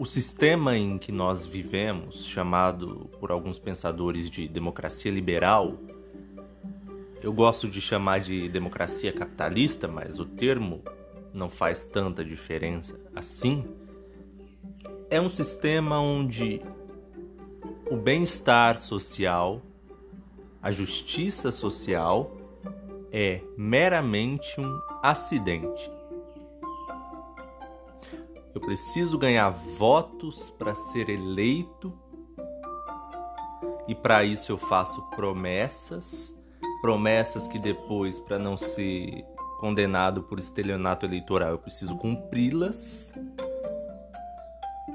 O sistema em que nós vivemos, chamado por alguns pensadores de democracia liberal, eu gosto de chamar de democracia capitalista, mas o termo não faz tanta diferença assim. É um sistema onde o bem-estar social, a justiça social é meramente um acidente. Eu preciso ganhar votos para ser eleito. E para isso eu faço promessas, promessas que depois, para não ser condenado por estelionato eleitoral, eu preciso cumpri-las.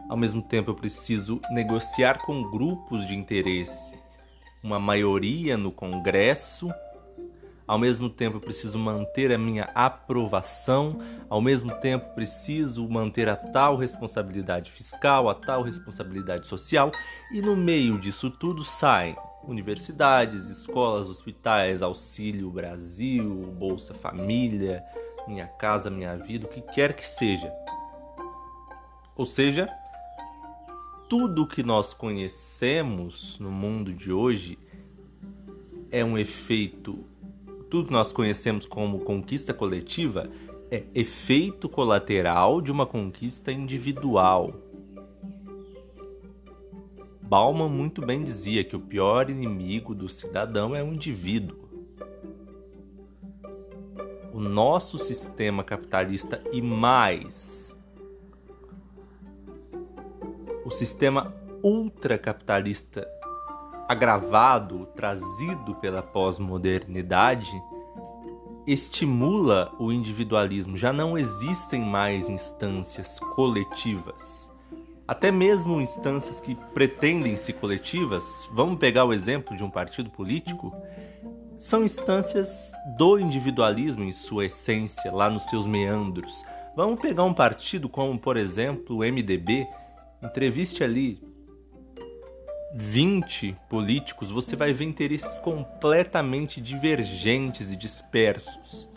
Ao mesmo tempo, eu preciso negociar com grupos de interesse uma maioria no Congresso ao mesmo tempo preciso manter a minha aprovação, ao mesmo tempo preciso manter a tal responsabilidade fiscal, a tal responsabilidade social, e no meio disso tudo saem universidades, escolas, hospitais, Auxílio Brasil, Bolsa Família, Minha Casa Minha Vida, o que quer que seja. Ou seja, tudo que nós conhecemos no mundo de hoje é um efeito tudo nós conhecemos como conquista coletiva é efeito colateral de uma conquista individual. Bauman muito bem dizia que o pior inimigo do cidadão é o indivíduo. O nosso sistema capitalista e mais o sistema ultracapitalista agravado, trazido pela pós-modernidade, estimula o individualismo. Já não existem mais instâncias coletivas. Até mesmo instâncias que pretendem ser coletivas, vamos pegar o exemplo de um partido político, são instâncias do individualismo em sua essência, lá nos seus meandros. Vamos pegar um partido como, por exemplo, o MDB, entreviste ali 20 políticos, você vai ver interesses completamente divergentes e dispersos.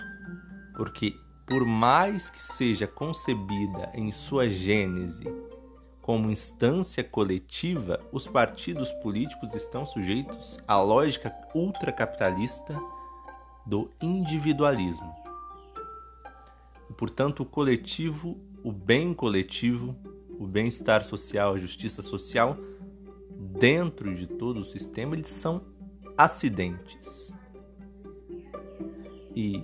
Porque, por mais que seja concebida em sua gênese como instância coletiva, os partidos políticos estão sujeitos à lógica ultracapitalista do individualismo. Portanto, o coletivo, o bem coletivo, o bem-estar social, a justiça social dentro de todo o sistema, eles são acidentes. E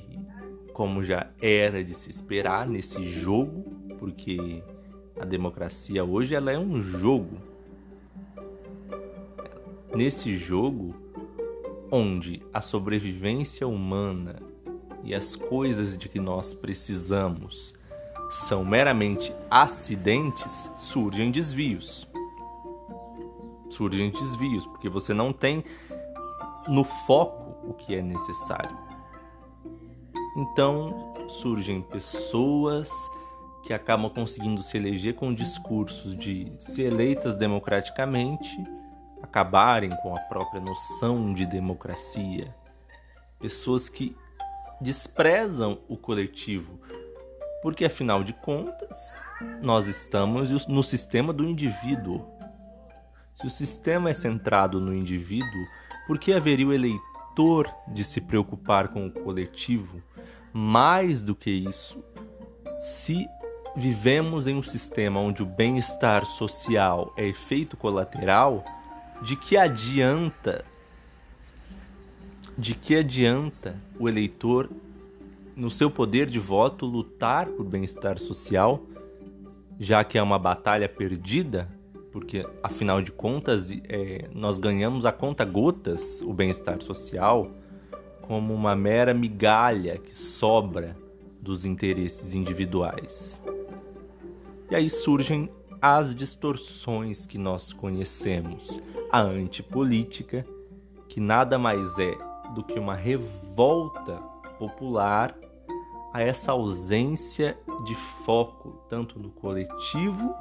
como já era de se esperar nesse jogo, porque a democracia hoje ela é um jogo. Nesse jogo onde a sobrevivência humana e as coisas de que nós precisamos são meramente acidentes, surgem desvios surgem desvios, porque você não tem no foco o que é necessário. Então surgem pessoas que acabam conseguindo se eleger com discursos de ser eleitas democraticamente, acabarem com a própria noção de democracia. Pessoas que desprezam o coletivo, porque afinal de contas, nós estamos no sistema do indivíduo. Se o sistema é centrado no indivíduo, por que haveria o eleitor de se preocupar com o coletivo? Mais do que isso, se vivemos em um sistema onde o bem-estar social é efeito colateral, de que adianta de que adianta o eleitor no seu poder de voto lutar por bem-estar social, já que é uma batalha perdida? Porque afinal de contas é, nós ganhamos a conta gotas o bem-estar social como uma mera migalha que sobra dos interesses individuais. E aí surgem as distorções que nós conhecemos, a antipolítica, que nada mais é do que uma revolta popular a essa ausência de foco tanto no coletivo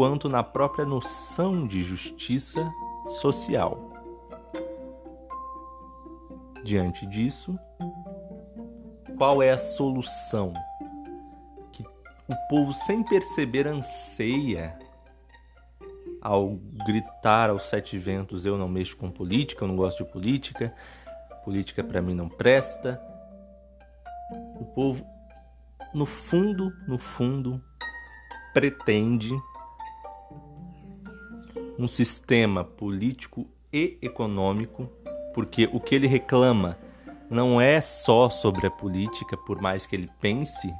quanto na própria noção de justiça social. Diante disso, qual é a solução que o povo, sem perceber, anseia ao gritar aos sete ventos: eu não mexo com política, eu não gosto de política, política para mim não presta. O povo, no fundo, no fundo, pretende um sistema político e econômico, porque o que ele reclama não é só sobre a política, por mais que ele pense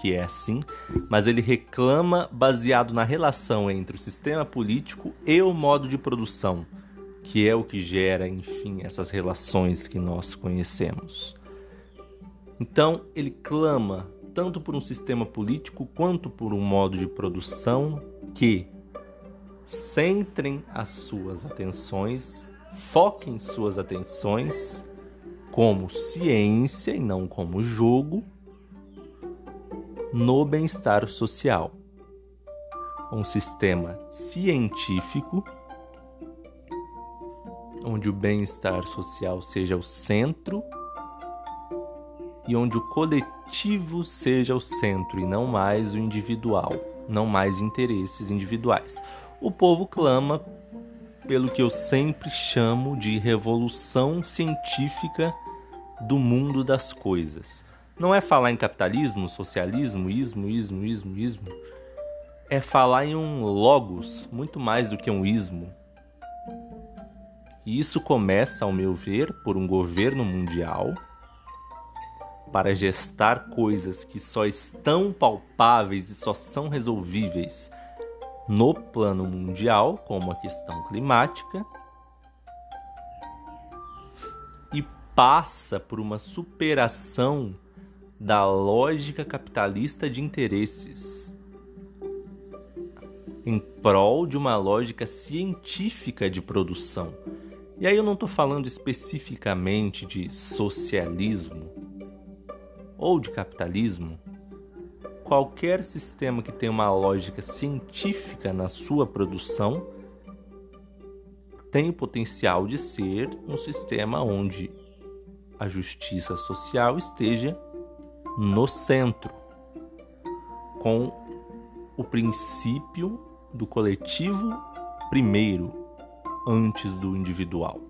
que é assim, mas ele reclama baseado na relação entre o sistema político e o modo de produção, que é o que gera, enfim, essas relações que nós conhecemos. Então, ele clama tanto por um sistema político quanto por um modo de produção que centrem as suas atenções, foquem suas atenções como ciência e não como jogo no bem-estar social. Um sistema científico onde o bem-estar social seja o centro e onde o coletivo seja o centro e não mais o individual, não mais interesses individuais. O povo clama pelo que eu sempre chamo de revolução científica do mundo das coisas. Não é falar em capitalismo, socialismo, ismo, ismo, ismo, ismo. É falar em um logos, muito mais do que um ismo. E isso começa, ao meu ver, por um governo mundial para gestar coisas que só estão palpáveis e só são resolvíveis no plano mundial, como a questão climática, e passa por uma superação da lógica capitalista de interesses em prol de uma lógica científica de produção. E aí eu não estou falando especificamente de socialismo ou de capitalismo, qualquer sistema que tenha uma lógica científica na sua produção tem o potencial de ser um sistema onde a justiça social esteja no centro, com o princípio do coletivo primeiro, antes do individual.